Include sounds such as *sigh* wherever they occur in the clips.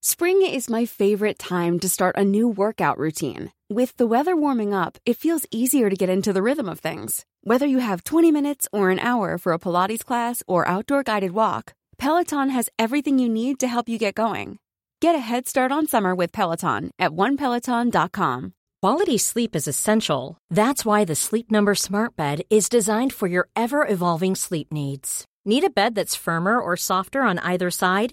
Spring is my favorite time to start a new workout routine. With the weather warming up, it feels easier to get into the rhythm of things. Whether you have 20 minutes or an hour for a Pilates class or outdoor guided walk, Peloton has everything you need to help you get going. Get a head start on summer with Peloton at onepeloton.com. Quality sleep is essential. That's why the Sleep Number Smart Bed is designed for your ever evolving sleep needs. Need a bed that's firmer or softer on either side?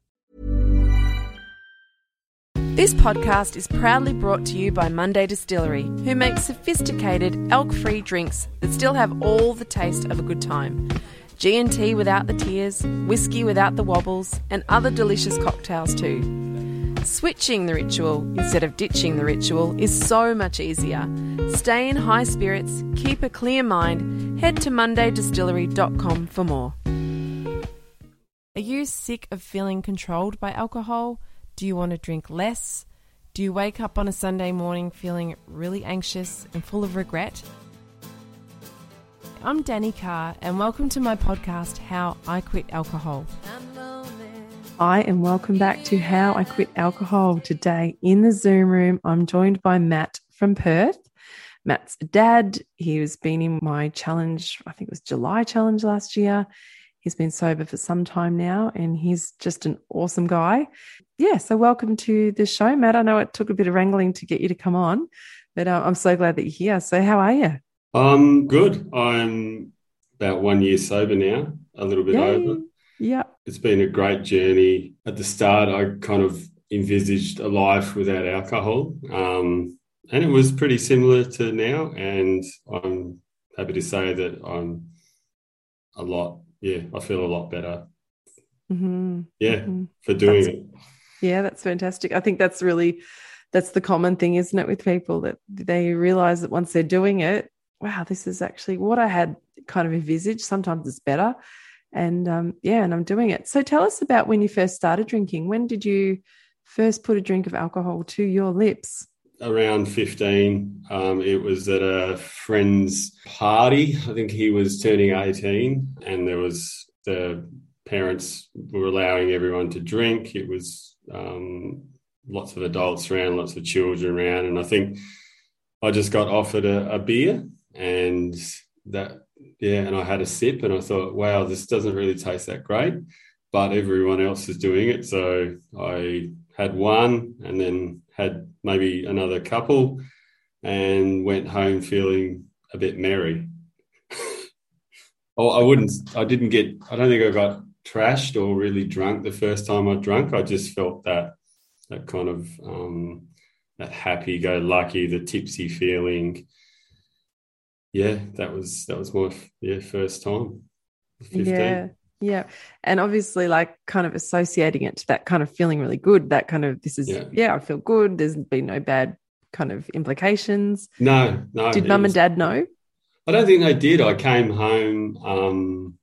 This podcast is proudly brought to you by Monday Distillery, who makes sophisticated, elk-free drinks that still have all the taste of a good time. G&T without the tears, whiskey without the wobbles, and other delicious cocktails too. Switching the ritual instead of ditching the ritual is so much easier. Stay in high spirits, keep a clear mind, head to mondaydistillery.com for more. Are you sick of feeling controlled by alcohol? Do you want to drink less? Do you wake up on a Sunday morning feeling really anxious and full of regret? I'm Danni Carr, and welcome to my podcast, How I Quit Alcohol. Hi, and welcome back to How I Quit Alcohol. Today in the Zoom room, I'm joined by Matt from Perth. Matt's dad. He has been in my challenge, I think it was July challenge last year. He's been sober for some time now, and he's just an awesome guy. Yeah, so welcome to the show, Matt. I know it took a bit of wrangling to get you to come on, but uh, I'm so glad that you're here. So, how are you? I'm good. I'm about one year sober now, a little bit Yay. over. Yeah. It's been a great journey. At the start, I kind of envisaged a life without alcohol, um, and it was pretty similar to now. And I'm happy to say that I'm a lot. Yeah, I feel a lot better. Mm-hmm. Yeah, Mhm. for doing That's- it. Yeah, that's fantastic. I think that's really that's the common thing, isn't it, with people that they realize that once they're doing it, wow, this is actually what I had kind of envisaged. Sometimes it's better. And um, yeah, and I'm doing it. So tell us about when you first started drinking. When did you first put a drink of alcohol to your lips? around 15 um, it was at a friend's party i think he was turning 18 and there was the parents were allowing everyone to drink it was um, lots of adults around lots of children around and i think i just got offered a, a beer and that yeah and i had a sip and i thought wow this doesn't really taste that great but everyone else is doing it so i had one and then had maybe another couple and went home feeling a bit merry. *laughs* oh, I wouldn't, I didn't get, I don't think I got trashed or really drunk the first time I drank. I just felt that, that kind of, um, that happy go lucky, the tipsy feeling. Yeah, that was, that was my, yeah, first time. 15. Yeah. Yeah. And obviously, like kind of associating it to that kind of feeling really good, that kind of this is, yeah, Yeah. I feel good. There's been no bad kind of implications. No, no. Did mum and dad know? I don't think they did. I came home. Um,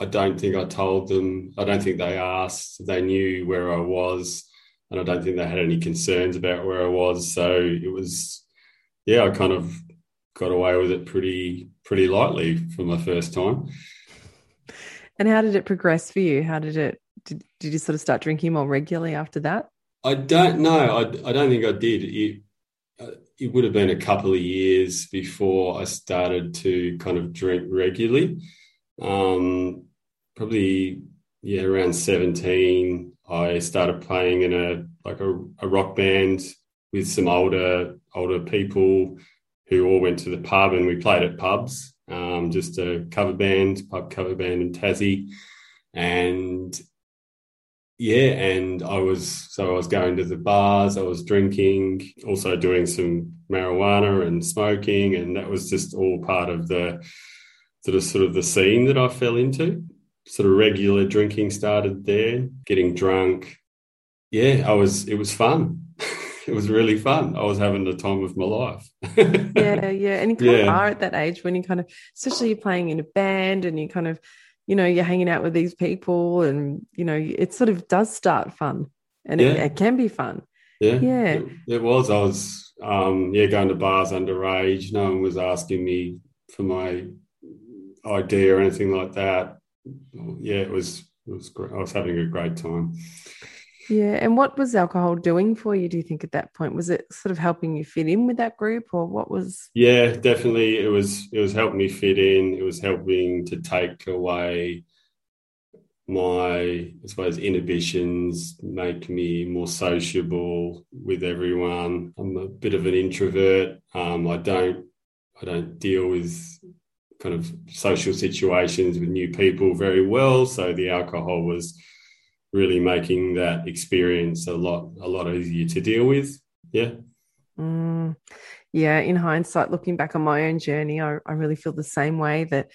I don't think I told them. I don't think they asked. They knew where I was, and I don't think they had any concerns about where I was. So it was, yeah, I kind of got away with it pretty pretty lightly for my first time. And how did it progress for you? How did it, did, did you sort of start drinking more regularly after that? I don't know. I, I don't think I did. It, uh, it would have been a couple of years before I started to kind of drink regularly. Um, probably, yeah, around 17, I started playing in a like a, a rock band with some older older people who all went to the pub and we played at pubs, um, just a cover band, pub cover band in Tassie. And yeah, and I was so I was going to the bars, I was drinking, also doing some marijuana and smoking, and that was just all part of the sort of sort of the scene that I fell into. Sort of regular drinking started there, getting drunk. Yeah, I was it was fun. *laughs* it was really fun. I was having the time of my life. *laughs* yeah, yeah. And you kind yeah. of are at that age when you kind of, especially you're playing in a band and you kind of, you know, you're hanging out with these people and, you know, it sort of does start fun and yeah. it, it, can be fun. Yeah. Yeah. It, it, was. I was, um, yeah, going to bars underage. No one was asking me for my ID or anything like that. Yeah, it was, it was great. I was having a great time. Yeah. And what was alcohol doing for you, do you think, at that point? Was it sort of helping you fit in with that group or what was Yeah, definitely. It was it was helping me fit in. It was helping to take away my I suppose inhibitions, make me more sociable with everyone. I'm a bit of an introvert. Um, I don't I don't deal with kind of social situations with new people very well. So the alcohol was really making that experience a lot a lot easier to deal with. Yeah. Mm, yeah. In hindsight, looking back on my own journey, I, I really feel the same way that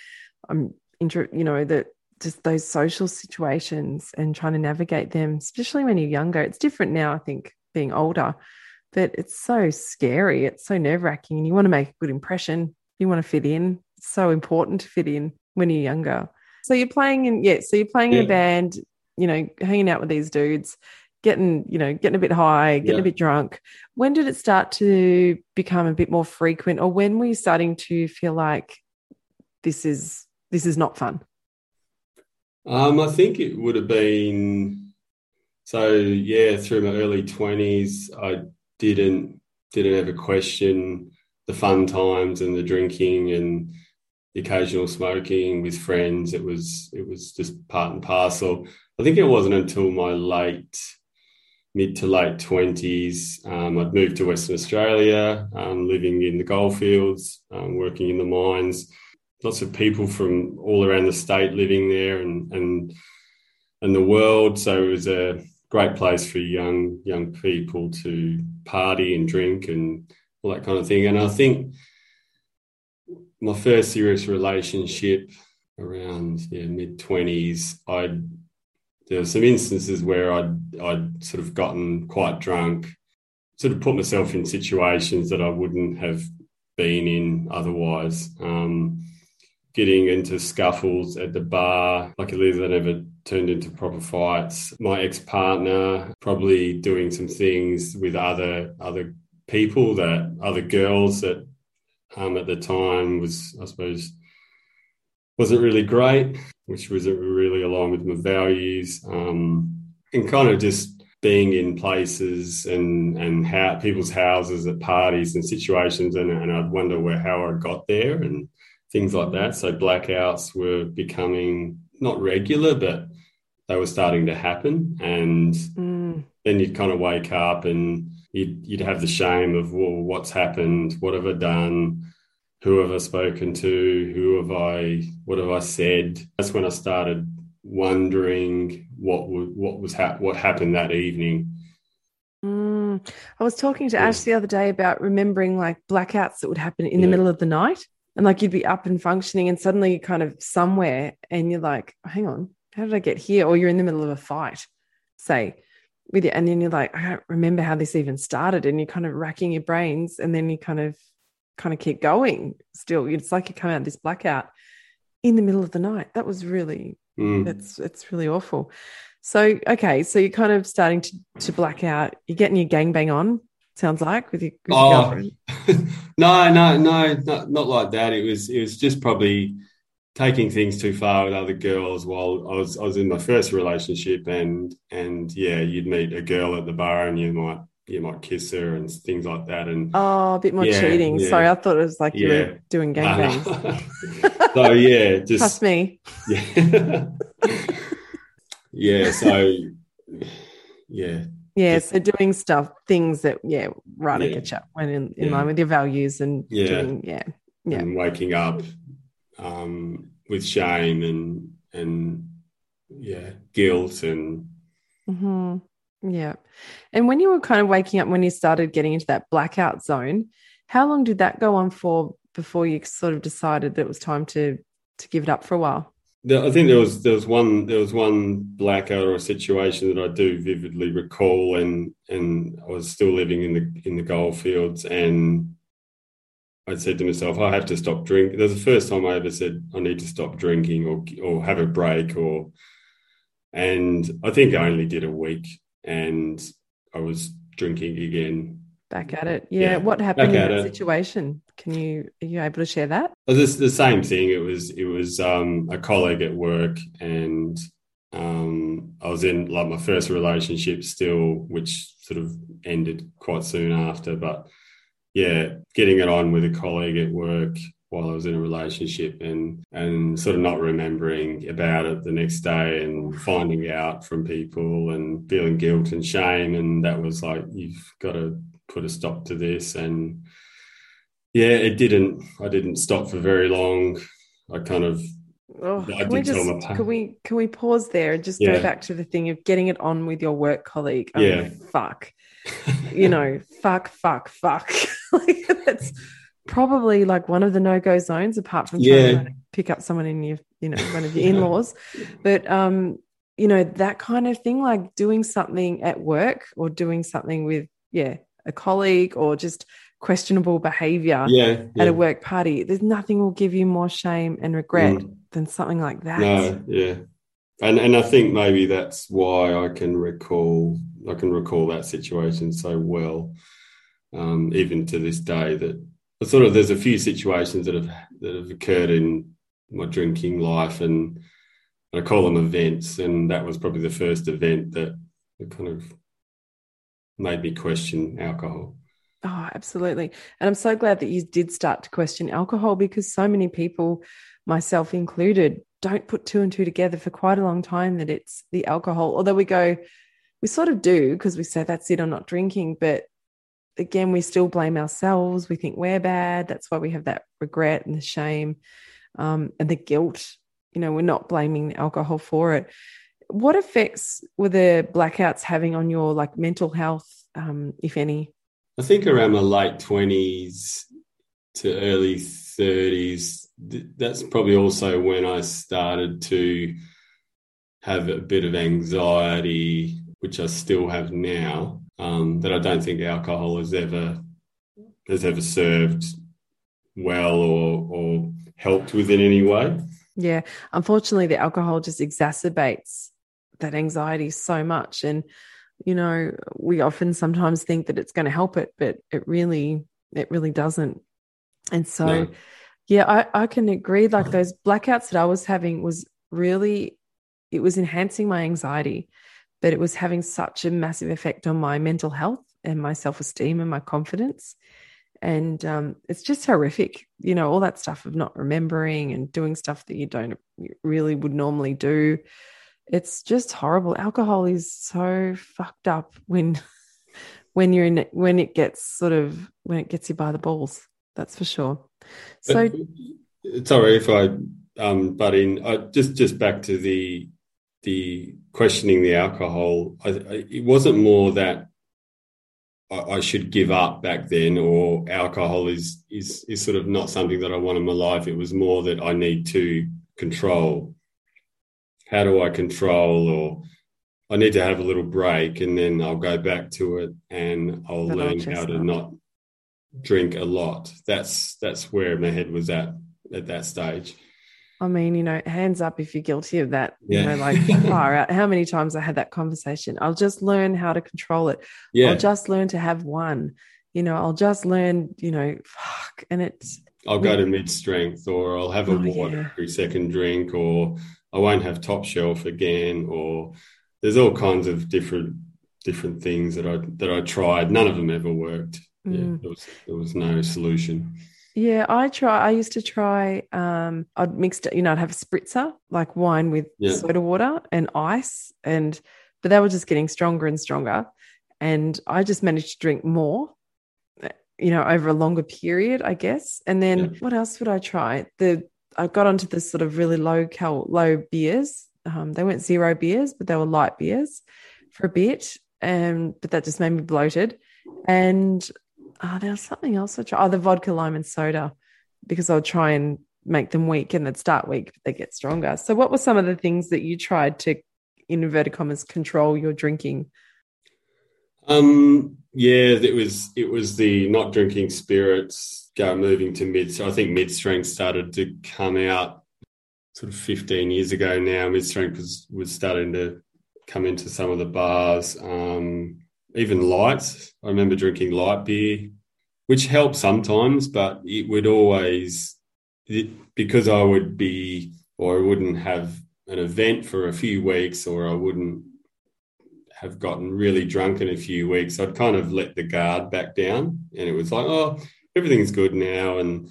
I'm inter- you know, that just those social situations and trying to navigate them, especially when you're younger. It's different now, I think, being older, but it's so scary. It's so nerve wracking. And you want to make a good impression. You want to fit in. So important to fit in when you're younger. So you're playing in, yeah, so you're playing yeah. in a band you know, hanging out with these dudes, getting, you know, getting a bit high, getting yeah. a bit drunk. When did it start to become a bit more frequent or when were you starting to feel like this is this is not fun? Um, I think it would have been so yeah, through my early twenties I didn't didn't ever question the fun times and the drinking and the occasional smoking with friends. It was it was just part and parcel. I think it wasn't until my late mid to late twenties. Um, I'd moved to Western Australia, um, living in the goldfields, um, working in the mines. Lots of people from all around the state living there, and and and the world. So it was a great place for young young people to party and drink and all that kind of thing. And I think my first serious relationship around yeah, mid twenties, I there were some instances where I'd I'd sort of gotten quite drunk, sort of put myself in situations that I wouldn't have been in otherwise. Um, getting into scuffles at the bar, luckily that never turned into proper fights. My ex partner probably doing some things with other other people that other girls that um, at the time was, I suppose, wasn't really great, which wasn't really aligned with my values. Um, and kind of just being in places and and how people's houses at parties and situations, and, and I'd wonder where how I got there and things like that. So blackouts were becoming not regular, but they were starting to happen, and mm. then you'd kind of wake up and you'd, you'd have the shame of, well, what's happened? What have I done? Who have I spoken to? Who have I, what have I said? That's when I started wondering what would, what was, ha- what happened that evening. Mm. I was talking to yeah. Ash the other day about remembering like blackouts that would happen in yeah. the middle of the night. And like you'd be up and functioning, and suddenly you're kind of somewhere, and you're like, hang on, how did I get here? Or you're in the middle of a fight, say, with you and then you're like i don't remember how this even started and you're kind of racking your brains and then you kind of kind of keep going still. It's like you come out of this blackout in the middle of the night. That was really mm. that's it's really awful. So okay so you're kind of starting to to black out. You're getting your gang bang on sounds like with your, with oh, your girlfriend. *laughs* No no no not, not like that. It was it was just probably taking things too far with other girls while I was I was in my first relationship and and yeah you'd meet a girl at the bar and you might you might kiss her and things like that and oh a bit more yeah, cheating yeah. sorry I thought it was like you were doing gangbangs uh-huh. *laughs* *laughs* so yeah just trust me *laughs* yeah yeah so yeah Yeah, so doing stuff, things that yeah, right Yeah. yeah. get you when in, in Yeah. line with your values and Yeah. doing yeah. Yeah. and waking up um, with shame and and yeah, guilt and hmm Yeah. And when you were kind of waking up, when you started getting into that blackout zone, how long did that go on for before you sort of decided that it was time to to give it up for a while? I think there was there was one there was one blackout or a situation that I do vividly recall, and and I was still living in the in the goldfields, and I said to myself, I have to stop drinking. That was the first time I ever said I need to stop drinking or or have a break, or and I think I only did a week, and I was drinking again. Back at it. Yeah. Yeah, What happened in that it. situation? Can you are you able to share that? It was the same thing. It was it was um, a colleague at work, and um, I was in like my first relationship still, which sort of ended quite soon after. But yeah, getting it on with a colleague at work while I was in a relationship, and and sort of not remembering about it the next day, and finding out from people, and feeling guilt and shame, and that was like you've got to put a stop to this, and yeah, it didn't. I didn't stop for very long. I kind of Oh, I can we just my can we can we pause there and just Yeah. go back to the thing of getting it on with your work colleague? I Yeah. mean, fuck. *laughs* you know, fuck, fuck, fuck. *laughs* like that's probably like one of the no-go zones, apart from Yeah. trying to pick up someone in your, you know, one of your *laughs* in-laws. But um, you know, that kind of thing, like doing something at work or doing something with, yeah, a colleague or just questionable behavior yeah, at a work party. There's nothing will give you more shame and regret Mm. than something like that. No, yeah, and and I think maybe that's why I can recall I can recall that situation so well, um, even to this day. That sort of there's a few situations that have that have occurred in my drinking life, and I call them events, and that was probably the first event that, kind of made me question alcohol. Oh, absolutely. And I'm so glad that you did start to question alcohol because so many people, myself included, don't put two and two together for quite a long time that it's the alcohol. Although we go, we sort of do because we say that's it, I'm not drinking. But again, we still blame ourselves. We think we're bad. That's why we have that regret and the shame um, and the guilt. You know, we're not blaming alcohol for it. What effects were the blackouts having on your like mental health, um, if any? I think around my late twenties to early thirties, th- that's probably also when I started to have a bit of anxiety, which I still have now. Um, that I don't think alcohol has ever has ever served well or or helped with in any way. Yeah. Unfortunately, the alcohol just exacerbates that anxiety so much. And, you know, we often sometimes think that it's going to help it, but it really, it really doesn't. And so, No. yeah, I, I can agree. Like those blackouts that I was having was really, it was enhancing my anxiety, but it was having such a massive effect on my mental health and my self esteem and my confidence. And um, it's just horrific you know all that stuff of not remembering and doing stuff that you don't really would normally do. It's just horrible. Alcohol is so fucked up when *laughs* when you're in it when it gets sort of when it gets you by the balls that's for sure. So But- sorry if I um, butt in. I, just just back to the the questioning the alcohol. I, I, it wasn't more that I, I should give up back then, or alcohol is is is sort of not something that I want in my life. It was more that I need to control. How do I control, or I need to have a little break, and then I'll go back to it, and I'll old learn how to not drink a lot. That's that's where my head was at at that stage. I mean, you know, hands up if you're guilty of that. You Yeah. know, like far out. How many times I had that conversation? I'll just learn how to control it. Yeah, I'll just learn to have one. You know, I'll just learn, you know, fuck. And it's I'll go to mid strength, or I'll have a Oh, water yeah. every second drink, or I won't have top shelf again, or there's all kinds of different different things that I that I tried. None of them ever worked. Yeah, Mm. there was there was no solution. Yeah, I try I used to try um I'd mixed it, you know, I'd have a spritzer, like wine with Yeah. soda water and ice and but they were just getting stronger and stronger. And I just managed to drink more, you know, over a longer period, I guess. And then yeah. what else would I try? The I got onto this sort of really low cal low beers. Um, they weren't zero beers, but they were light beers for a bit. And but that just made me bloated. And uh, there was something else I tried. Oh, the vodka, lime, and soda, because I'll try and make them weak and they'd start weak, but they get stronger. So, what were some of the things that you tried to, in inverted commas, control your drinking? Um, yeah, it was it was the not drinking spirits, go moving to mid. So I think mid strength started to come out sort of 15 years ago now. Mid strength was was starting to come into some of the bars. Um, even lights. I remember drinking light beer, which helped sometimes, but it would always it, because I would be or I wouldn't have an event for a few weeks or I wouldn't have gotten really drunk in a few weeks, I'd kind of let the guard back down. And it was like, oh, everything's good now. And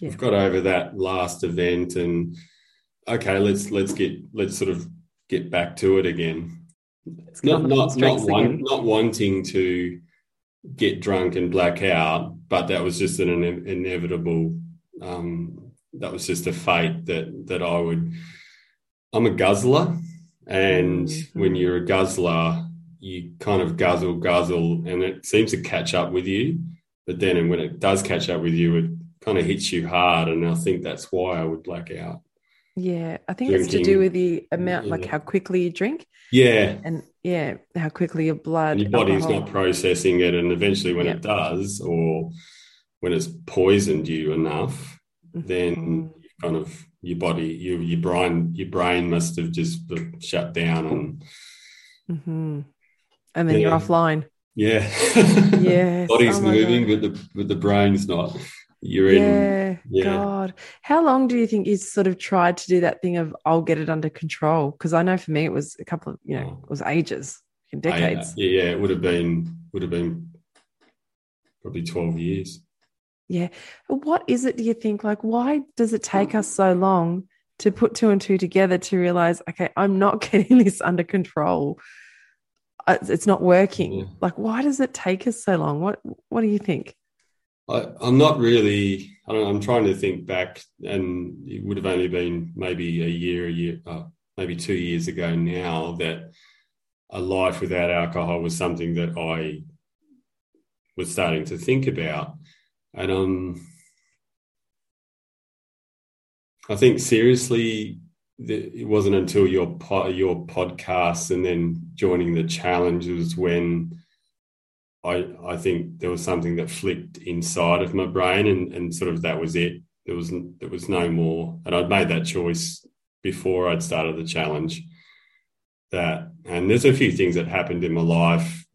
yeah. we've got over that last event and okay, let's let's get let's sort of get back to it again. Not not not, not wanting to get drunk and black out, but that was just an inevitable um, that was just a fate that that I would. I'm a guzzler, and mm-hmm. when you're a guzzler, you kind of guzzle, guzzle, and it seems to catch up with you. But then, and when it does catch up with you, it kind of hits you hard, and I think that's why I would black out. Yeah, I think Drinking, it's to do with the amount, yeah. like how quickly you drink. Yeah, and yeah, how quickly your blood, and your body's alcohol. not processing it, and eventually, when yeah. it does, or when it's poisoned you enough, then mm-hmm. kind of your body, your your brain, your brain must have just shut down and. Mm-hmm. And then yeah. you're offline. Yeah. *laughs* yeah. Body's oh moving, God. but the but the brain's not. You're yeah, in. Yeah. God. How long do you think you sort of tried to do that thing of I'll get it under control? Because I know for me it was a couple of you know oh. it was ages, decades. I, yeah, yeah, it would have been would have been probably twelve years. Yeah. What is it, do you think? Like, why does it take us so long to put two and two together to realize, okay, I'm not *laughs* getting this under control? Uh, it's not working. Yeah. Like, why does it take us so long? What What do you think? I, am not really. I am trying to think back, and it would have only been maybe a year, a year, uh, maybe two years ago now that a life without alcohol was something that I was starting to think about. And um, I think seriously, it wasn't until your your podcast and then joining the challenges when I I think there was something that flicked inside of my brain and and sort of that was it. There was there was no more, and I'd made that choice before I'd started the challenge. That and there's a few things that happened in my life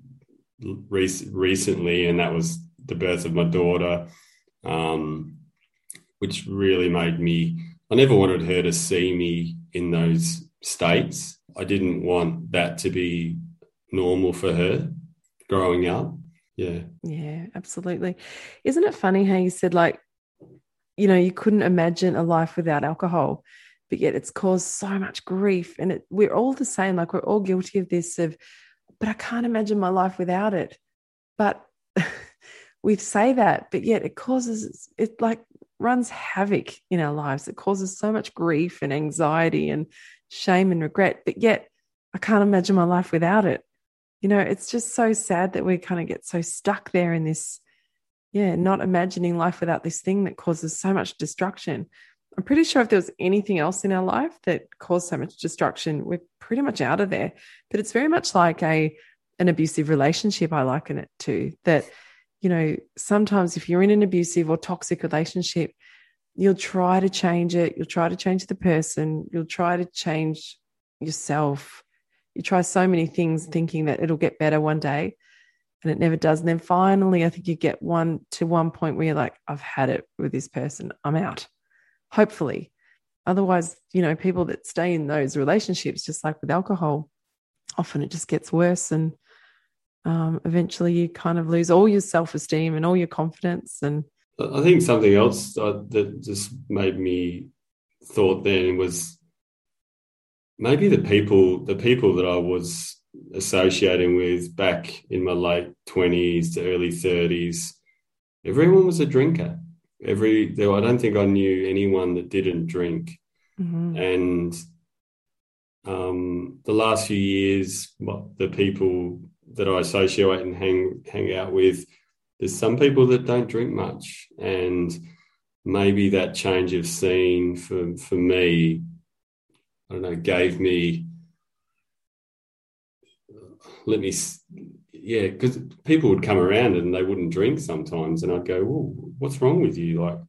rec- recently, and that was the birth of my daughter, um, which really made me. I never wanted her to see me in those states. I didn't want that to be normal for her growing up. Yeah. Yeah, absolutely. Isn't it funny how you said, like, you know, you couldn't imagine a life without alcohol, but yet it's caused so much grief. And it, we're all the same. Like, we're all guilty of this, of, but I can't imagine my life without it. But *laughs* we say that, but yet it causes it like runs havoc in our lives. It causes so much grief and anxiety and shame and regret. But yet I can't imagine my life without it. You know, it's just so sad that we kind of get so stuck there in this, yeah, not imagining life without this thing that causes so much destruction. I'm pretty sure if there was anything else in our life that caused so much destruction, we're pretty much out of there. But it's very much like a an abusive relationship, I liken it to that you know, sometimes if you're in an abusive or toxic relationship, you'll try to change it. You'll try to change the person. You'll try to change yourself. You try so many things thinking that it'll get better one day and it never does. And then finally, I think you get one to one point where you're like, I've had it with this person. I'm out. Hopefully. Otherwise, you know, people that stay in those relationships, just like with alcohol, often it just gets worse and um, eventually you kind of lose all your self esteem and all your confidence. And I think something else that just made me thought then was maybe the people the people that I was associating with back in my late 20s to early 30s, everyone was a drinker. Every there, I don't think I knew anyone that didn't drink. Mm-hmm. And um, the last few years, the people that I associate and hang hang out with, there's some people that don't drink much, and maybe that change of scene for for me, I don't know, gave me let me yeah because people would come around and they wouldn't drink sometimes and i'd go well what's wrong with you? Like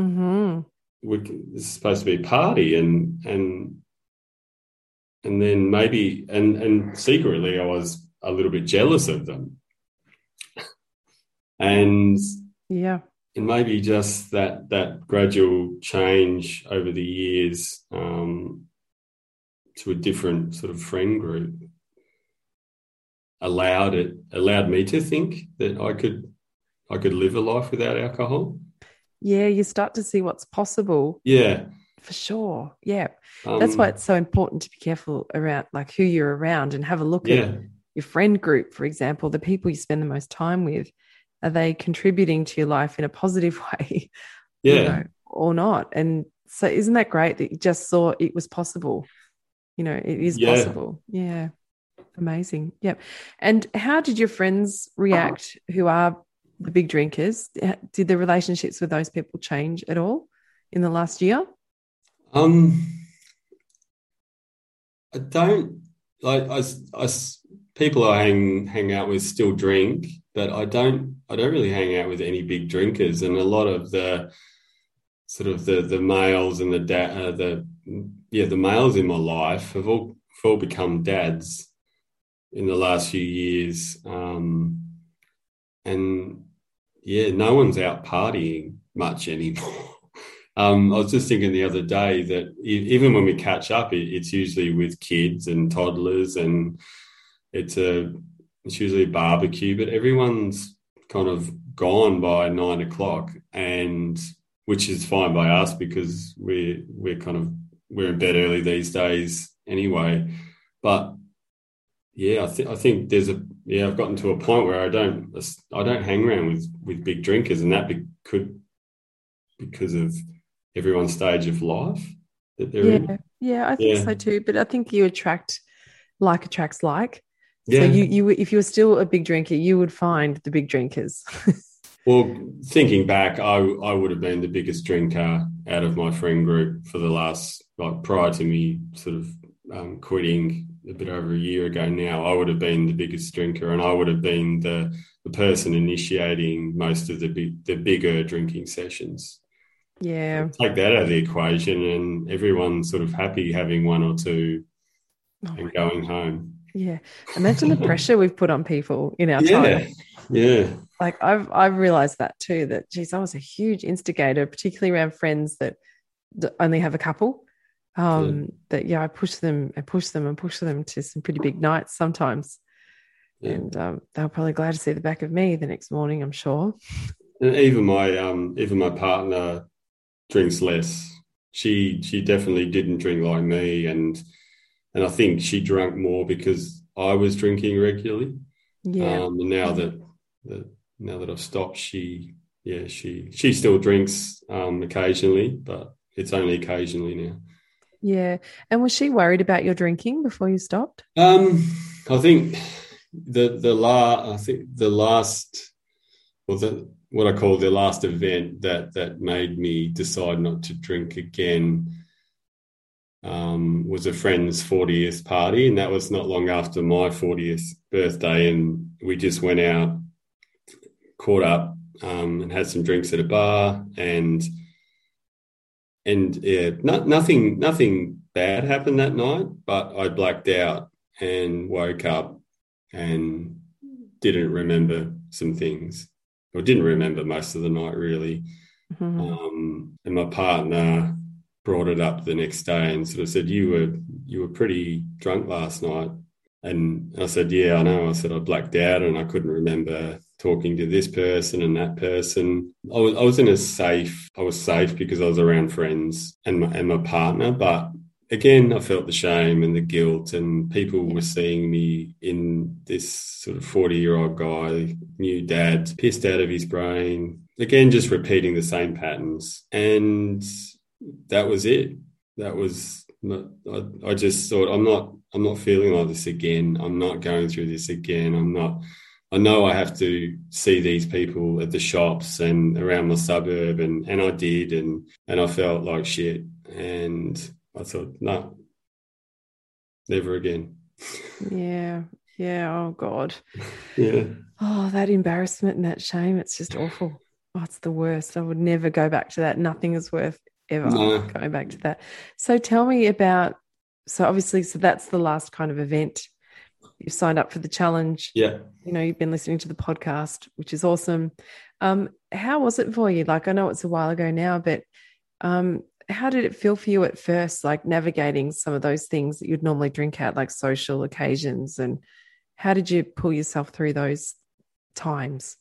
mm-hmm. we, this is supposed to be a party and and and then maybe and and secretly i was a little bit jealous of them. And yeah. and maybe just that that gradual change over the years um, to a different sort of friend group allowed it allowed me to think that I could I could live a life without alcohol. Yeah, you start to see what's possible. Yeah. For sure. Yeah. Um, That's why it's so important to be careful around like who you're around and have a look yeah. at your friend group, for example, the people you spend the most time with. Are they contributing to your life in a positive *laughs* way? Yeah. You know, or not? And so isn't that great that you just saw it was possible? You know, it is yeah. possible. Yeah. Amazing. Yep. And how did your friends react who are the big drinkers? Did the relationships with those people change at all in the last year? Um, I don't like I, I people I hang hang out with still drink, but I don't I don't really hang out with any big drinkers, and a lot of the sort of the the males and the da- uh, the yeah the males in my life have all have all become dads in the last few years. Um, and yeah, no one's out partying much anymore. *laughs* um, I was just thinking the other day that even when we catch up, it's usually with kids and toddlers, and it's a it's usually a barbecue, but everyone's kind of gone by nine o'clock, and which is fine by us because we're we're kind of we're in bed early these days anyway. But yeah, I think I think there's a yeah. I've gotten to a point where I don't I don't hang around with with big drinkers, and that be, could because of everyone's stage of life that they're yeah. in. Yeah, I think yeah. so too. But I think you attract like attracts like. Yeah. So you you if you were still a big drinker, you would find the big drinkers. *laughs* well, thinking back, I I would have been the biggest drinker out of my friend group for the last like prior to me sort of um, quitting a bit over a year ago now, I would have been the biggest drinker, and I would have been the the person initiating most of the big, the bigger drinking sessions. Yeah, take that out of the equation, and everyone's sort of happy having one or two oh and going God. home. Yeah, imagine the *laughs* pressure we've put on people in our yeah. time. Yeah, like I've I've realized that too. That geez, I was a huge instigator, particularly around friends that only have a couple um, yeah. that yeah, I push them, I push them, and push them to some pretty big nights sometimes, yeah. and um, they're probably glad to see the back of me the next morning. I'm sure. And even my um, even my partner drinks less. She she definitely didn't drink like me, and and I think she drank more because I was drinking regularly. Yeah. Um, and now that, that now that I've stopped, she yeah she she still drinks um, occasionally, but it's only occasionally now. Yeah. And was she worried about your drinking before you stopped? Um, I think the the la I think the last well the what I call the last event that that made me decide not to drink again um, was a friend's 40th party, and that was not long after my 40th birthday, and we just went out, caught up, um, and had some drinks at a bar, and and yeah, no, nothing nothing bad happened that night, but I blacked out and woke up and didn't remember some things, or didn't remember most of the night really. Mm-hmm. Um, and my partner brought it up the next day and sort of said, "You were you were pretty drunk last night." And I said, "Yeah, I know." I said I blacked out and I couldn't remember talking to this person and that person. I was, I was in a safe, I was safe because I was around friends and my, and my partner, but again, I felt the shame and the guilt, and people were seeing me in this sort of 40 year old guy, new dad, pissed out of his brain. Again, just repeating the same patterns. And that was it. That was, not, I, I just thought, I'm not, I'm not feeling like this again. I'm not going through this again. I'm not, I know I have to see these people at the shops and around my suburb, and, and I did, and, and I felt like shit. And I thought, no, never again. Yeah. Yeah. Oh, God. *laughs* Yeah. Oh, that embarrassment and that shame. It's just awful. Oh, it's the worst. I would never go back to that. Nothing is worth ever No. going back to that. So tell me about, so obviously, so that's the last kind of event. You've signed up for the challenge. Yeah. You know, you've been listening to the podcast, which is awesome. Um, how was it for you? Like, I know it's a while ago now, but um, how did it feel for you at first, like navigating some of those things that you'd normally drink at, like social occasions? And how did you pull yourself through those times?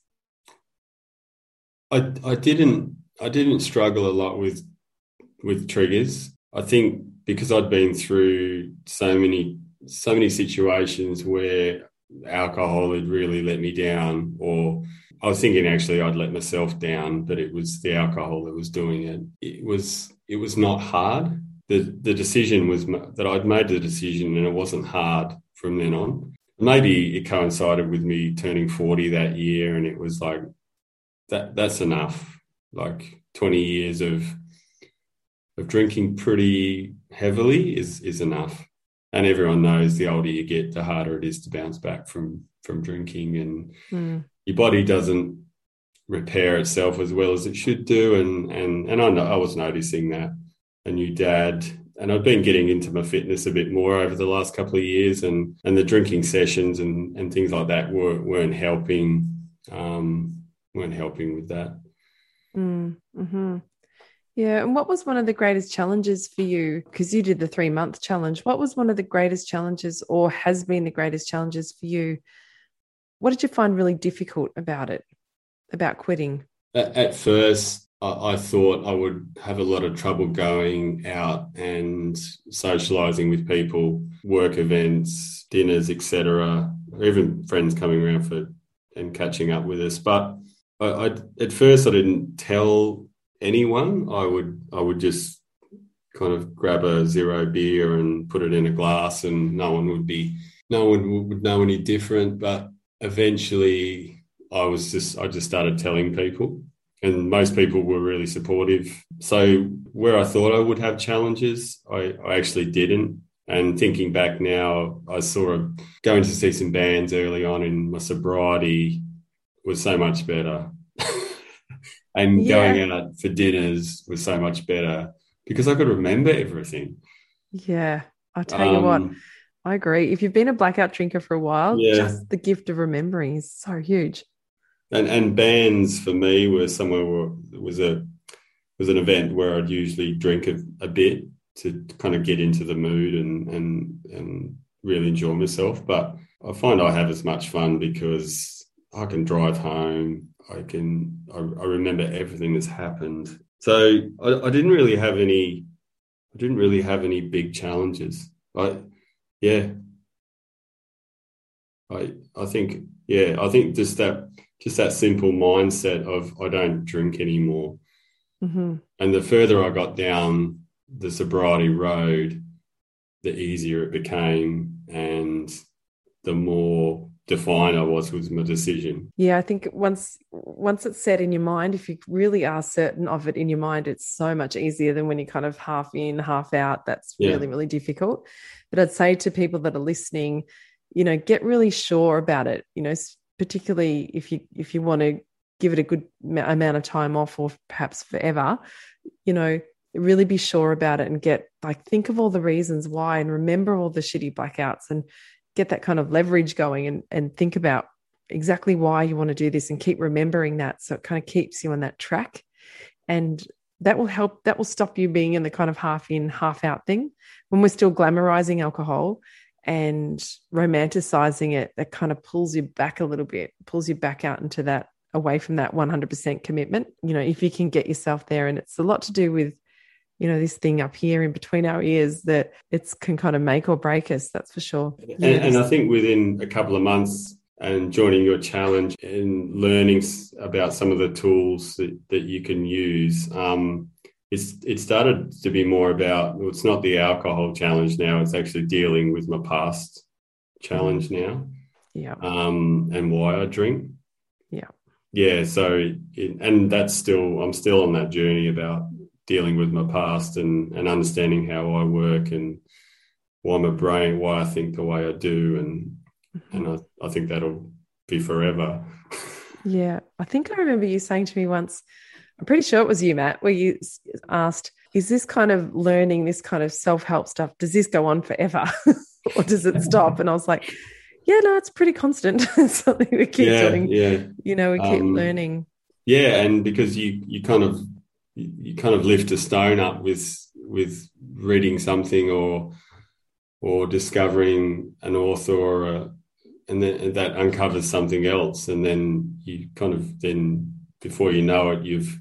I I didn't I didn't struggle a lot with with triggers. I think because I'd been through so many so many situations where alcohol had really let me down or I was thinking actually I'd let myself down but it was the alcohol that was doing it. It was it was not hard. The the decision was that I'd made the decision and it wasn't hard from then on. Maybe it coincided with me turning 40 that year and it was like that that's enough. Like 20 years of of drinking pretty heavily is is enough and everyone knows the older you get the harder it is to bounce back from from drinking and Mm. your body doesn't repair itself as well as it should do and and and I know I was noticing that. A new dad and I've been getting into my fitness a bit more over the last couple of years and and the drinking sessions and and things like that were weren't helping um weren't helping with that. Mm, hmm Yeah. And what was one of the greatest challenges for you? Because you did the three month challenge. What was one of the greatest challenges or has been the greatest challenges for you? What did you find really difficult about it, about quitting? At, first, I, I thought I would have a lot of trouble going out and socializing with people, work events, dinners, etc., or even friends coming around for and catching up with us. But I, I, at first, I didn't tell anyone. I would I would just kind of grab a zero beer and put it in a glass, and no one would be no one would know any different. But eventually, I was just I just started telling people, and most people were really supportive. So where I thought I would have challenges, I, I actually didn't. And thinking back now, I saw going to see some bands early on in my sobriety was so much better. *laughs* and Yeah. going out for dinners was so much better because I could remember everything. Yeah. I tell you what, Um, I agree. If you've been a blackout drinker for a while, Yeah. just the gift of remembering is so huge. and and bands for me were somewhere where was a was an event where I'd usually drink a, a bit to kind of get into the mood and and and really enjoy myself. But I find I have as much fun because I can drive home. I can I, I remember everything that's happened. So I, I didn't really have any I didn't really have any big challenges. I yeah. I I think yeah, I think just that just that simple mindset of I don't drink anymore. hmm And the further I got down the sobriety road, the easier it became and the more defined I was with my decision. Yeah, I think once once it's set in your mind, if you really are certain of it in your mind, it's so much easier than when you're kind of half in, half out. That's Yeah. really, really difficult. But I'd say to people that are listening, you know, get really sure about it. You know, particularly if you if you want to give it a good amount of time off, or perhaps forever. You know, really be sure about it and get like think of all the reasons why, and remember all the shitty blackouts, and get that kind of leverage going, and and think about exactly why you want to do this and keep remembering that. So it kind of keeps you on that track. And that will help that will stop you being in the kind of half in half out thing when we're still glamorizing alcohol and romanticizing it. That kind of pulls you back a little bit pulls you back out into that away from that 100% commitment. You know if you can get yourself there and it's a lot to do with you know, this thing up here in between our ears that it can kind of make or break us. That's for sure. And, and I think within a couple of months and joining your challenge and learning about some of the tools that, that you can use, um, it's it started to be more about well, it's not the alcohol challenge now it's actually dealing with my past challenge now yeah um and why i drink yeah yeah so it, and that's still i'm still on that journey about dealing with my past and and understanding how i work and why my brain why i think the way i do and and I, I think that'll be forever yeah i think i remember you saying to me once I'm pretty sure it was you, Matt, where you asked, is this kind of learning, this kind of self help stuff, does this go on forever *laughs* or does it stop? And I was like, yeah, no, it's pretty constant. *laughs* it's something we keep yeah, doing. Yeah. You know, we keep um, learning. Yeah. And because you, you kind of, you kind of lift a stone up with, with reading something or, or discovering an author or a, and then and that uncovers something else. And then you kind of then before you know it, you've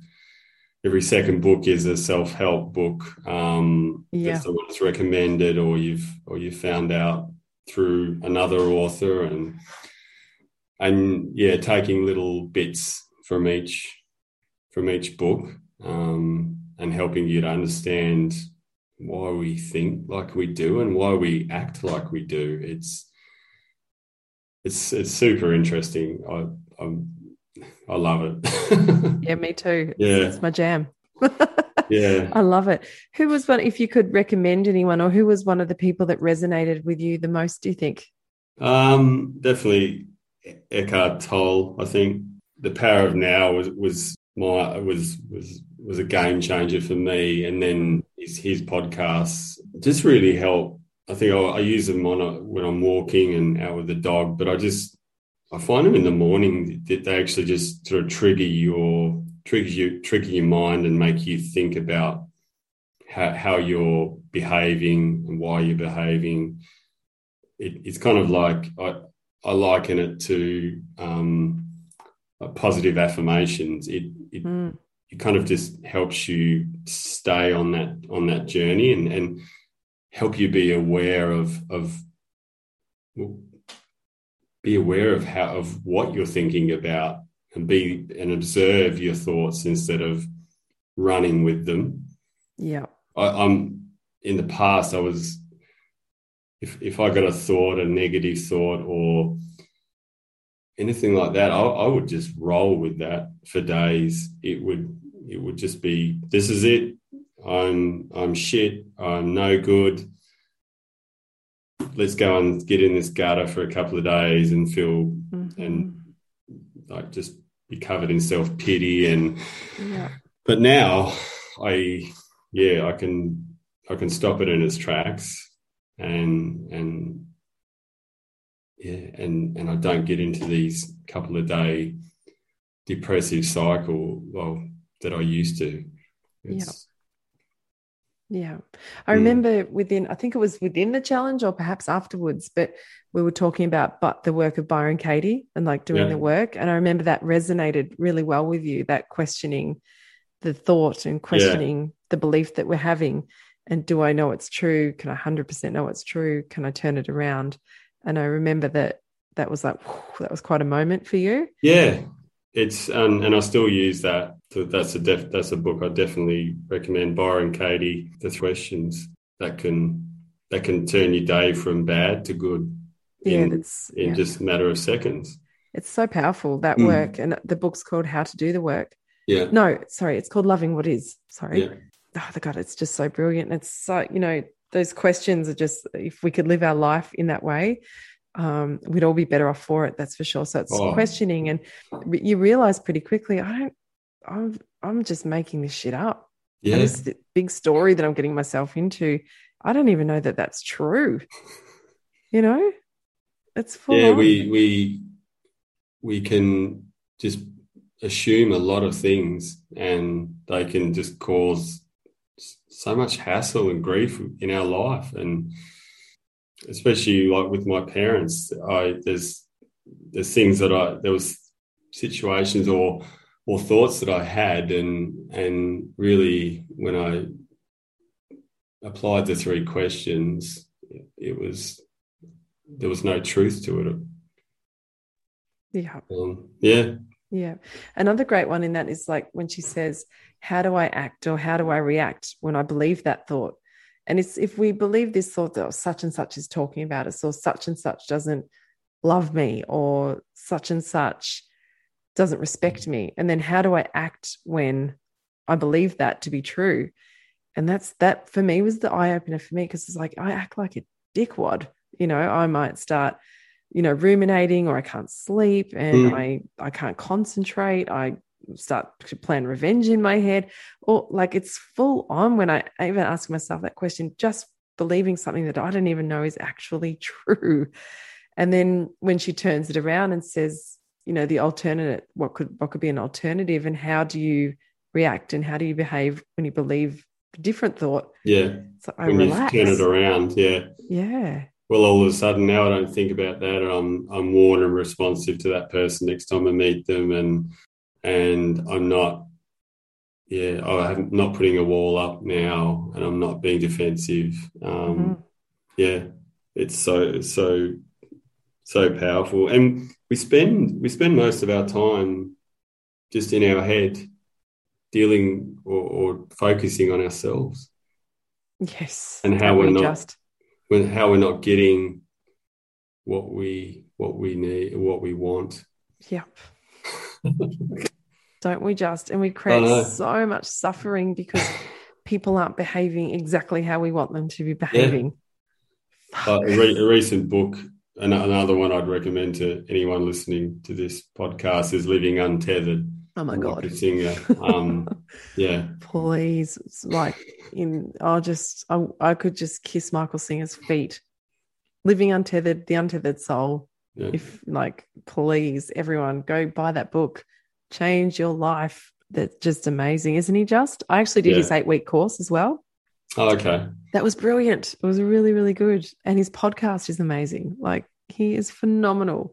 every second book is a self-help book um, yeah. that someone's recommended or you've or you found out through another author and and yeah taking little bits from each from each book um, and helping you to understand why we think like we do and why we act like we do it's it's it's super interesting I, I'm I love it. *laughs* yeah, me too. Yeah. It's my jam. *laughs* yeah. I love it. Who was one, if you could recommend anyone, or who was one of the people that resonated with you the most, do you think? Um, definitely Eckhart Tolle. I think the power of now was, was my, was, was, was a game changer for me. And then his, his podcasts just really help. I think I, I use them on a, when I'm walking and out with the dog, but I just, I find them in the morning that they actually just sort of trigger your trigger you trigger your mind and make you think about how, how you're behaving and why you're behaving. It, it's kind of like I, I liken it to um, positive affirmations. It it, mm. it kind of just helps you stay on that on that journey and and help you be aware of of be aware of how of what you're thinking about and be and observe your thoughts instead of running with them. Yeah. I, am in the past I was if if I got a thought, a negative thought or anything like that, I, I would just roll with that for days. It would it would just be this is it. I'm I'm shit. I'm no good let's go and get in this gutter for a couple of days and feel mm-hmm. and like just be covered in self pity and yeah. but now I yeah I can I can stop it in its tracks and and yeah and and I don't get into these couple of day depressive cycle well that I used to. It's, yeah. I mm. remember within, I think it was within the challenge or perhaps afterwards, but we were talking about but the work of Byron Katie and like doing yeah. the work. And I remember that resonated really well with you, that questioning the thought and questioning yeah. the belief that we're having. And do I know it's true? Can I 100% know it's true? Can I turn it around? And I remember that that was like, whew, that was quite a moment for you. Yeah it's um, and I still use that. That's a def, that's a book I definitely recommend. Byron Katie, the questions that can that can turn your day from bad to good. Yeah, in, that's in yeah. just a matter of seconds. It's so powerful that mm. work, and the book's called How to Do the Work. Yeah. No, sorry, it's called Loving What Is. Sorry. Yeah. Oh, the God, it's just so brilliant. It's so you know those questions are just if we could live our life in that way um, we'd all be better off for it. That's for sure. So it's oh. questioning, and you realize pretty quickly, I don't, I'm, I'm just making this shit up. Yeah. this big story that I'm getting myself into, I don't even know that that's true. You know, it's full. Yeah, on. we we we can just assume a lot of things, and they can just cause so much hassle and grief in our life, and especially like with my parents, I there's there's things that I there was situations or or thoughts that I had and and really when I applied the three questions, it was there was no truth to it. Yeah. Um, yeah. Yeah. Another great one in that is like when she says, How do I act or how do I react when I believe that thought? And it's if we believe this thought that such and such is talking about us, or such and such doesn't love me, or such and such doesn't respect me. And then how do I act when I believe that to be true? And that's that for me was the eye opener for me because it's like I act like a dickwad. You know, I might start, you know, ruminating or I can't sleep and mm. I I can't concentrate. I start to plan revenge in my head or like it's full on when I, I even ask myself that question just believing something that I don't even know is actually *laughs* true. And then when she turns it around and says, you know, the alternative, what could what could be an alternative and how do you react and how do you behave when you believe a different thought? Yeah. So I when relax. you turn it around, yeah. Yeah. Well, all of a sudden now I don't think about that. I'm I'm warm and responsive to that person next time I meet them and and I'm not, yeah, I'm not putting a wall up now, and I'm not being defensive. Um, mm-hmm. Yeah, it's so so so powerful, and we spend we spend most of our time just in our head, dealing or, or focusing on ourselves. Yes, and how we're not just when how we're not getting what we what we need what we want. Yep. *laughs* don't we just? And we create so much suffering because people aren't behaving exactly how we want them to be behaving. Yeah. Uh, a, re- a, recent book, another one I'd recommend to anyone listening to this podcast is Living Untethered. Oh my god, singer. Um, *laughs* yeah, please, it's like in. I'll just, I, I could just kiss Michael Singer's feet. Living Untethered, The Untethered Soul. Yeah. If like, please, everyone, go buy that book change your life. That's just amazing, isn't he? Just I actually did yeah. his eight week course as well. Oh, okay. That was brilliant. It was really, really good. And his podcast is amazing. Like he is phenomenal.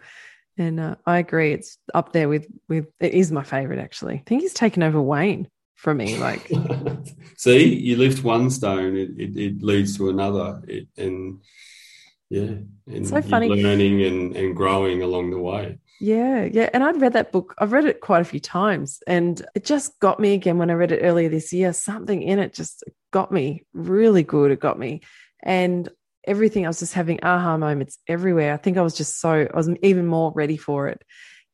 And uh, I agree. It's up there with with. It is my favorite actually. I think he's taken over Wayne for me. Like, *laughs* see, you lift one stone, it, it, it leads to another, it, and yeah, and so funny learning and and growing along the way. Yeah, yeah. And I'd read that book, I've read it quite a few times, and it just got me again when I read it earlier this year. Something in it just got me really good. It got me. And everything, I was just having aha moments everywhere. I think I was just so, I was even more ready for it.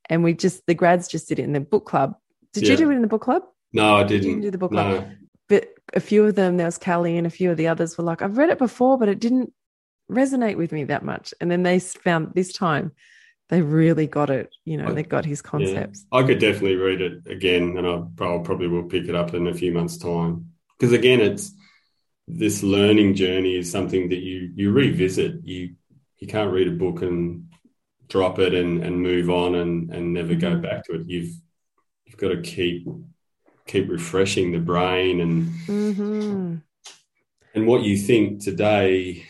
And we just, the grads just did it in the book club. Did yeah. you do it in the book club? No, I didn't. didn't do the book no. club. But a few of them, there was Callie and a few of the others were like, I've read it before, but it didn't resonate with me that much. And then they found this time they really got it. You know, I, they got his concepts. Yeah, I could definitely read it again, and I probably will pick it up in a few months' time. Because again, it's this learning journey is something that you you revisit. You you can't read a book and drop it and, and move on and, and never go mm-hmm. back to it. You've you've got to keep keep refreshing the brain and mm-hmm. and what you think today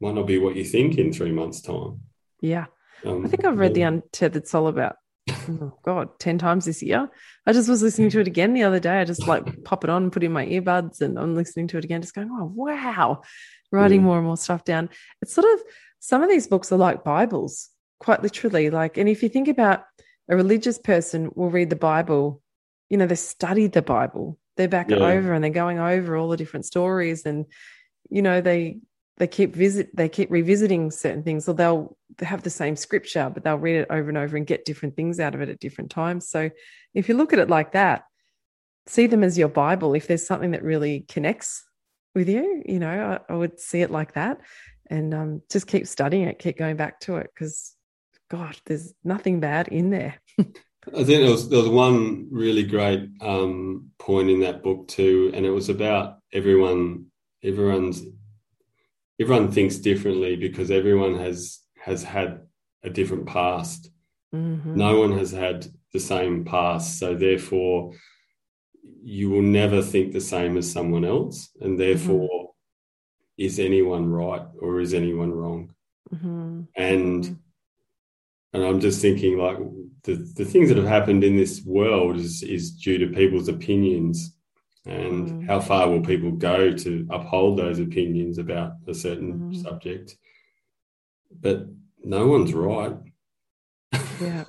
might not be what you think in three months' time. Yeah. Um, I think I've read yeah. The Untethered Soul about, oh God, 10 times this year. I just was listening to it again the other day. I just like *laughs* pop it on and put in my earbuds and I'm listening to it again, just going, oh, wow, writing more and more stuff down. It's sort of, some of these books are like Bibles, quite literally. Like, and if you think about a religious person will read the Bible, you know, they studied the Bible, they're back yeah. over and they're going over all the different stories and, you know, they they keep visit they keep revisiting certain things or they'll have the same scripture but they'll read it over and over and get different things out of it at different times. So if you look at it like that see them as your bible if there's something that really connects with you you know i, I would see it like that. And um, just keep studying it keep going back to it because god there's nothing bad in there. *laughs* I think there was there was one really great um, point in that book too, and it was about everyone everyone's everyone thinks differently because everyone has has had a different past. Mm-hmm. No one has had the same past, so therefore you will never think the same as someone else, and mm-hmm. therefore mm-hmm. is anyone right or is anyone wrong? Mm-hmm. And mm-hmm. and I'm just thinking like the the things that have happened in this world is is due to people's opinions and Mm. how far will people go to uphold those opinions about a certain Mm. subject? But no one's right. *laughs* Yeah.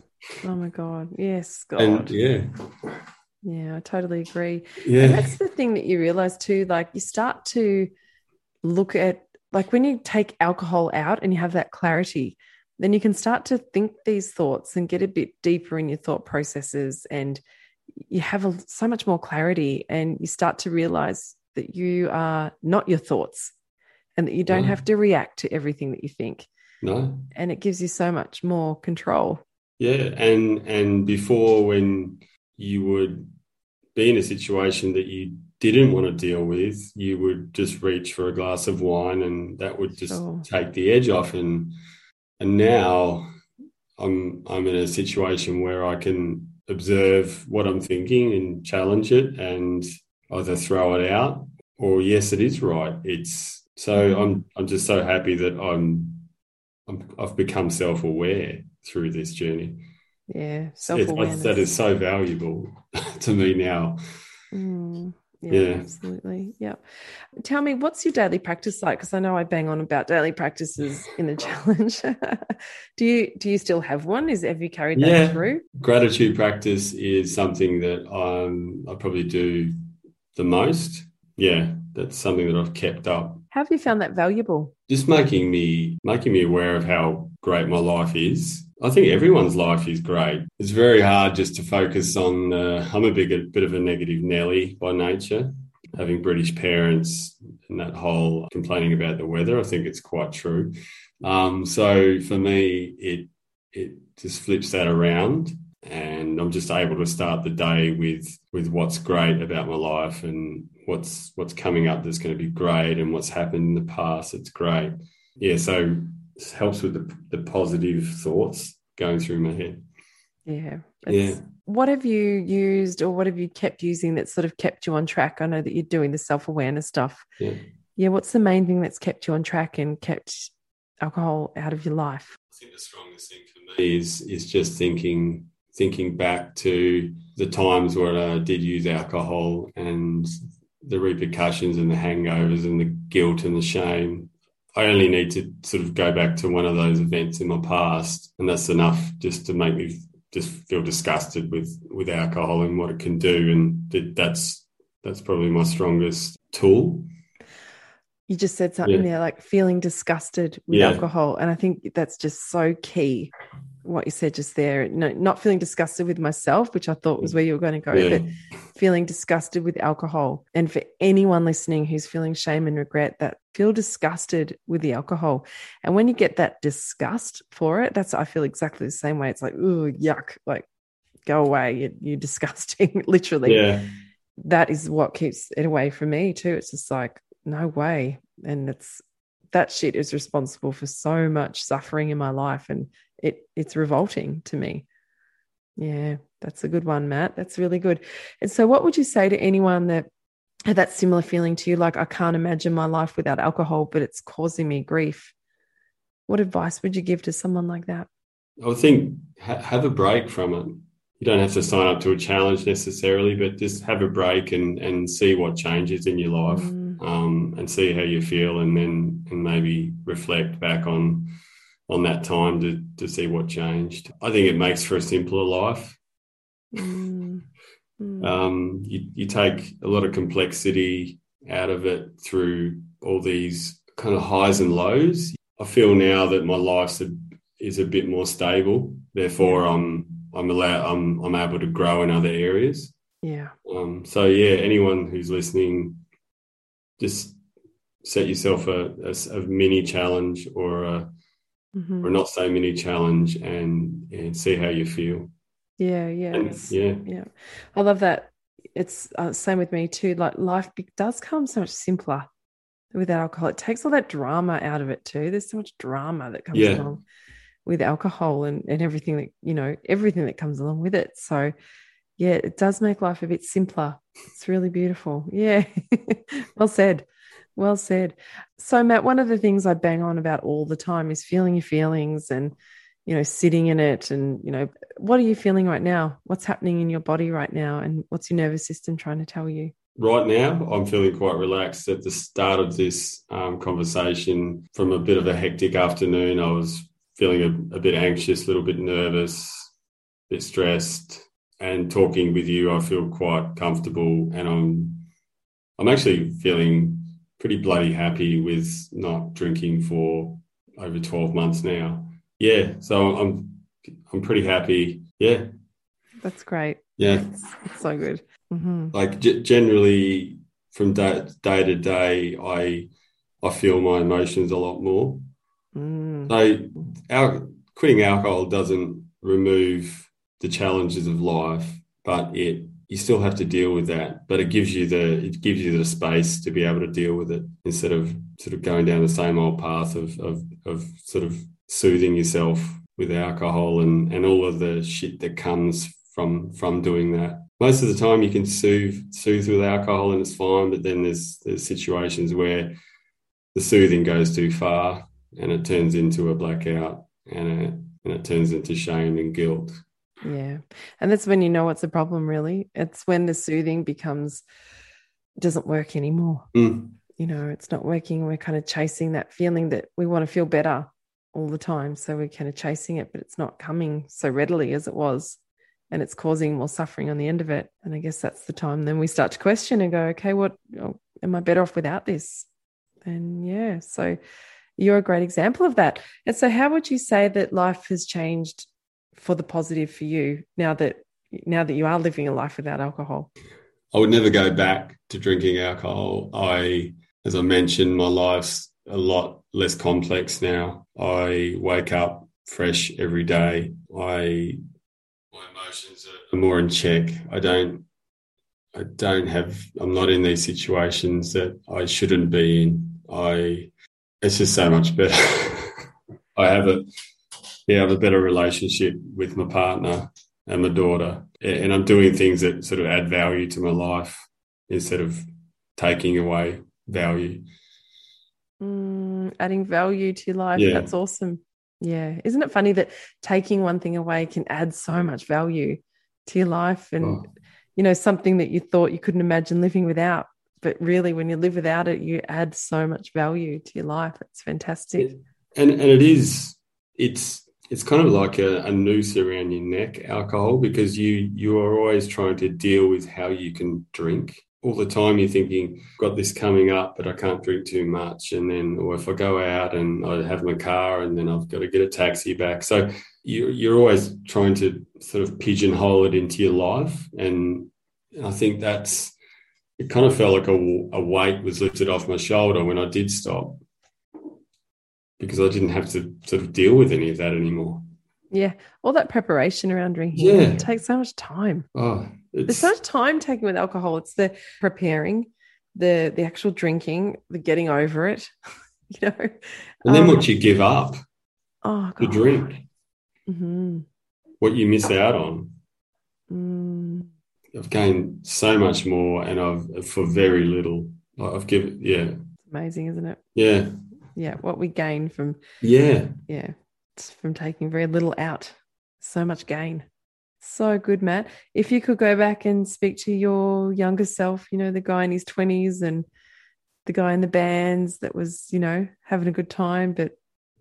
Oh my God. Yes, God. And yeah, yeah, I totally agree. And yeah, that's the thing that you realize too. Like you start to look at, like when you take alcohol out and you have that clarity, then you can start to think these thoughts and get a bit deeper in your thought processes. And you have a, so much more clarity and you start to realize that you are not your thoughts and that you don't No. have to react to everything that you think. no, And it gives you so much more control. yeah. And and before when you would be in a situation that you didn't want to deal with, you would just reach for a glass of wine, and that would just Sure. take the edge off. And and now I'm I'm in a situation where I can observe what I'm thinking and challenge it, and either throw it out or yes, it is right. It's so I'm I'm just so happy that I'm, I'm I've become self aware through this journey. Yeah. Self awareness. that is so valuable *laughs* to me now. Mm, yeah, Yeah. absolutely. Yeah. Tell me, what's your daily practice like? Because I know I bang on about daily practices in the *laughs* challenge. *laughs* do you do you still have one? Is have you carried that Yeah. through? Gratitude practice is something that um, I probably do the most. Yeah, that's something that I've kept up. How have you found that valuable? Just making me making me aware of how great my life is. I think everyone's life is great. It's very hard just to focus on. Uh, I'm a big bit of a negative Nelly by nature. Having British parents and that whole complaining about the weather, I think it's quite true. Um, so for me, it it just flips that around, and I'm just able to start the day with with what's great about my life and what's what's coming up that's going to be great, and what's happened in the past that's great. Yeah, so helps with the, the positive thoughts going through my head. Yeah. Yeah. What have you used or what have you kept using that sort of kept you on track? I know that you're doing the self awareness stuff. Yeah. Yeah. What's the main thing that's kept you on track and kept alcohol out of your life? I think the strongest thing for me is is just thinking thinking back to the times where I did use alcohol and the repercussions and the hangovers and the guilt and the shame. I only need to sort of go back to one of those events in my past, and that's enough just to make me just feel disgusted with with alcohol and what it can do. And that's that's probably my strongest tool. You just said something Yeah. there like feeling disgusted with Yeah. alcohol. And I think that's just so key. What you said just there, no, not feeling disgusted with myself, which I thought was mm. where you were going to go, Yeah. but feeling disgusted with alcohol. And for anyone listening who's feeling shame and regret, that feel disgusted with the alcohol. And when you get that disgust for it, that's I feel exactly the same way. It's like, ooh, yuck, like go away. You're, you're disgusting, *laughs* literally Yeah, that is what keeps it away from me too. It's just like, no way. And it's that shit is responsible for so much suffering in my life. And it it's revolting to me. Yeah, that's a good one, Matt. That's really good. And so what would you say to anyone that had that similar feeling to you? Like, I can't imagine my life without alcohol, but it's causing me grief. What advice would you give to someone like that? I would think ha- have a break from it. You don't have to sign up to a challenge necessarily, but just have a break and, and see what changes in your life Mm, um, and see how you feel, and then and maybe reflect back on on that time to to see what changed. I think it makes for a simpler life. mm, mm. Um, you you take a lot of complexity out of it through all these kind of highs and lows. I feel now that my life is a bit more stable. Therefore, I'm I'm allowed I'm I'm able to grow in other areas. yeah. Um, so yeah, anyone who's listening, just set yourself a, a, a mini challenge or a Mhm. or not so mini challenge and and see how you feel. Yeah, yeah. And yeah, Yeah, I love that. It's uh, same with me too. Like life be- does come so much simpler with alcohol. It takes all that drama out of it too. There's so much drama that comes Yeah. along with alcohol and, and everything that you know, everything that comes along with it. So yeah, it does make life a bit simpler. It's really beautiful. Yeah. *laughs* well said. Well said. So Matt, one of the things I bang on about all the time is feeling your feelings and you know, sitting in it and, you know, what are you feeling right now? What's happening in your body right now? And what's your nervous system trying to tell you? right now, I'm feeling quite relaxed. At the start of this um, conversation, from a bit of a hectic afternoon, I was feeling a, a bit anxious, a little bit nervous, a bit stressed. And talking with you, I feel quite comfortable, and I'm I'm actually feeling pretty bloody happy with not drinking for over 12 months now. Yeah, so I'm I'm pretty happy. Yeah. That's great. Yeah. It's, it's so good. Mm-hmm. Like g- generally from day, day to day I I feel my emotions a lot more. Mm. So our, quitting alcohol doesn't remove the challenges of life, but it you still have to deal with that. But it gives you the it gives you the space to be able to deal with it instead of sort of going down the same old path of of, of sort of soothing yourself with alcohol and, and all of the shit that comes from from doing that. Most of the time you can soothe soothe with alcohol and it's fine, but then there's there's situations where the soothing goes too far and it turns into a blackout and it, and it turns into shame and guilt. Yeah. And that's when you know what's the problem, really. It's when the soothing becomes, doesn't work anymore. Mm. You know, it's not working. We're kind of chasing that feeling that we want to feel better all the time. So we're kind of chasing it, but it's not coming so readily as it was. And it's causing more suffering on the end of it. And I guess that's the time then we start to question and go, okay, what oh, am I better off without this? And yeah, so you're a great example of that. And so, how would you say that life has changed for the positive for you now that now that you are living a life without alcohol? I would never go back to drinking alcohol. I, as I mentioned, my life's a lot less complex now. I wake up fresh every day. I my emotions are more in check. I don't I don't have I'm not in these situations that I shouldn't be in. I it's just so much better. *laughs* I have a yeah, I have a better relationship with my partner and my daughter. And I'm doing things that sort of add value to my life instead of taking away value. Mm, adding value to your life. Yeah. That's awesome. Yeah. Isn't it funny that taking one thing away can add so much value to your life and, Oh. you know, something that you thought you couldn't imagine living without. But really, when you live without it, you add so much value to your life. It's fantastic. And and it is it's it's kind of like a, a noose around your neck, alcohol, because you you are always trying to deal with how you can drink. All the time you're thinking, got this coming up, but I can't drink too much. And then or if I go out and I have my car and then I've got to get a taxi back. So you you're always trying to sort of pigeonhole it into your life. And I think that's it kind of felt like a, a weight was lifted off my shoulder when I did stop because I didn't have to sort of deal with any of that anymore. Yeah. All that preparation around drinking Yeah. it takes so much time. Oh, There's it's so much time taken with alcohol. It's the preparing, the the actual drinking, the getting over it. *laughs* you know. and then Um, what you give up oh, God. drink, Mhm. what you miss out on. Mm. I've gained so much more, and I've for very little. I've given, yeah, Amazing, isn't it? yeah, Yeah. What we gain from yeah. yeah, it's from taking very little out. So much gain. So good, Matt. If you could go back and speak to your younger self, you know, the guy in his 20s and the guy in the bands that was, you know, having a good time but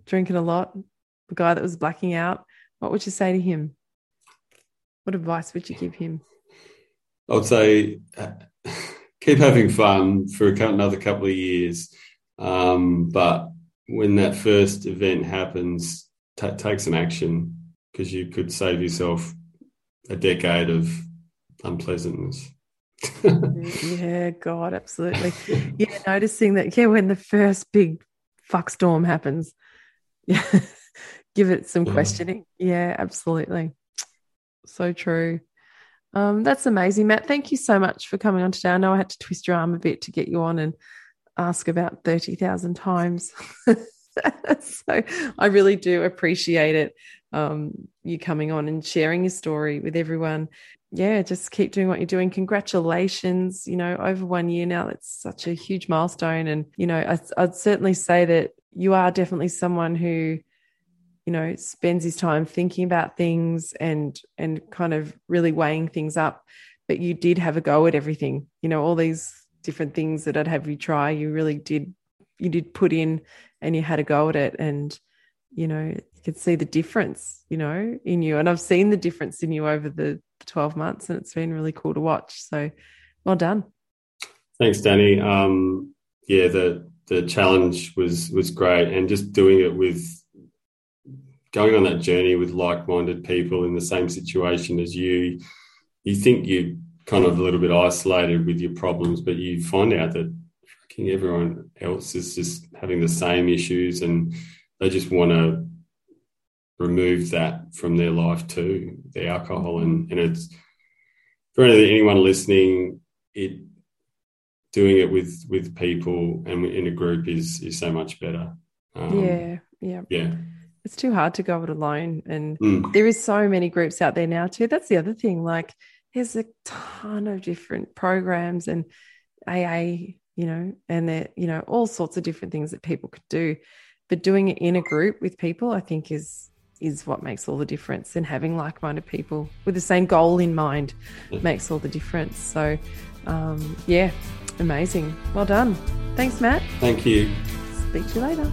drinking a lot, the guy that was blacking out, what would you say to him? What advice would you give him? I'd say uh, *laughs* keep having fun for another couple of years, um, but when that first event happens, ta take some action because you could save yourself a decade of unpleasantness. *laughs* yeah, God, absolutely. Yeah, noticing that, yeah, when the first big fuck storm happens, *laughs* yeah, give it some Yeah. questioning. Yeah, absolutely. So true. Um, that's amazing, Matt. Thank you so much for coming on today. I know I had to twist your arm a bit to get you on and ask about 30,000 times. *laughs* so I really do appreciate it. Um, you coming on and sharing your story with everyone yeah, just keep doing what you're doing. Congratulations. You know, over one year now, it's such a huge milestone. And, you know, I, I'd certainly say that you are definitely someone who, you know, spends his time thinking about things and, and kind of really weighing things up but you did have a go at everything. You know, all these different things that I'd have you try, you really did, you did put in and you had a go at it. And, you know, you could see the difference, you know, in you. And I've seen the difference in you over the 12 months and it's been really cool to watch. So well done. Thanks, Danni. Um, yeah, the the challenge was was great, and just doing it with going on that journey with like minded people in the same situation as you. You think you're kind of a little bit isolated with your problems, but you find out that fucking everyone else is just having the same issues, and they just want to remove that from their life too, the alcohol, and and it's for anyone listening, it doing it with with people and in a group is is so much better. Um, yeah, yeah, yeah. It's too hard to go it alone, and Mm. there is so many groups out there now too. That's the other thing. Like, there's a ton of different programs and AA, you know, and there, you know, all sorts of different things that people could do. But doing it in a group with people, I think, is is what makes all the difference. And having like minded people with the same goal in mind makes all the difference. So, um, yeah, amazing. Well done. Thanks, Matt. Thank you. Speak to you later.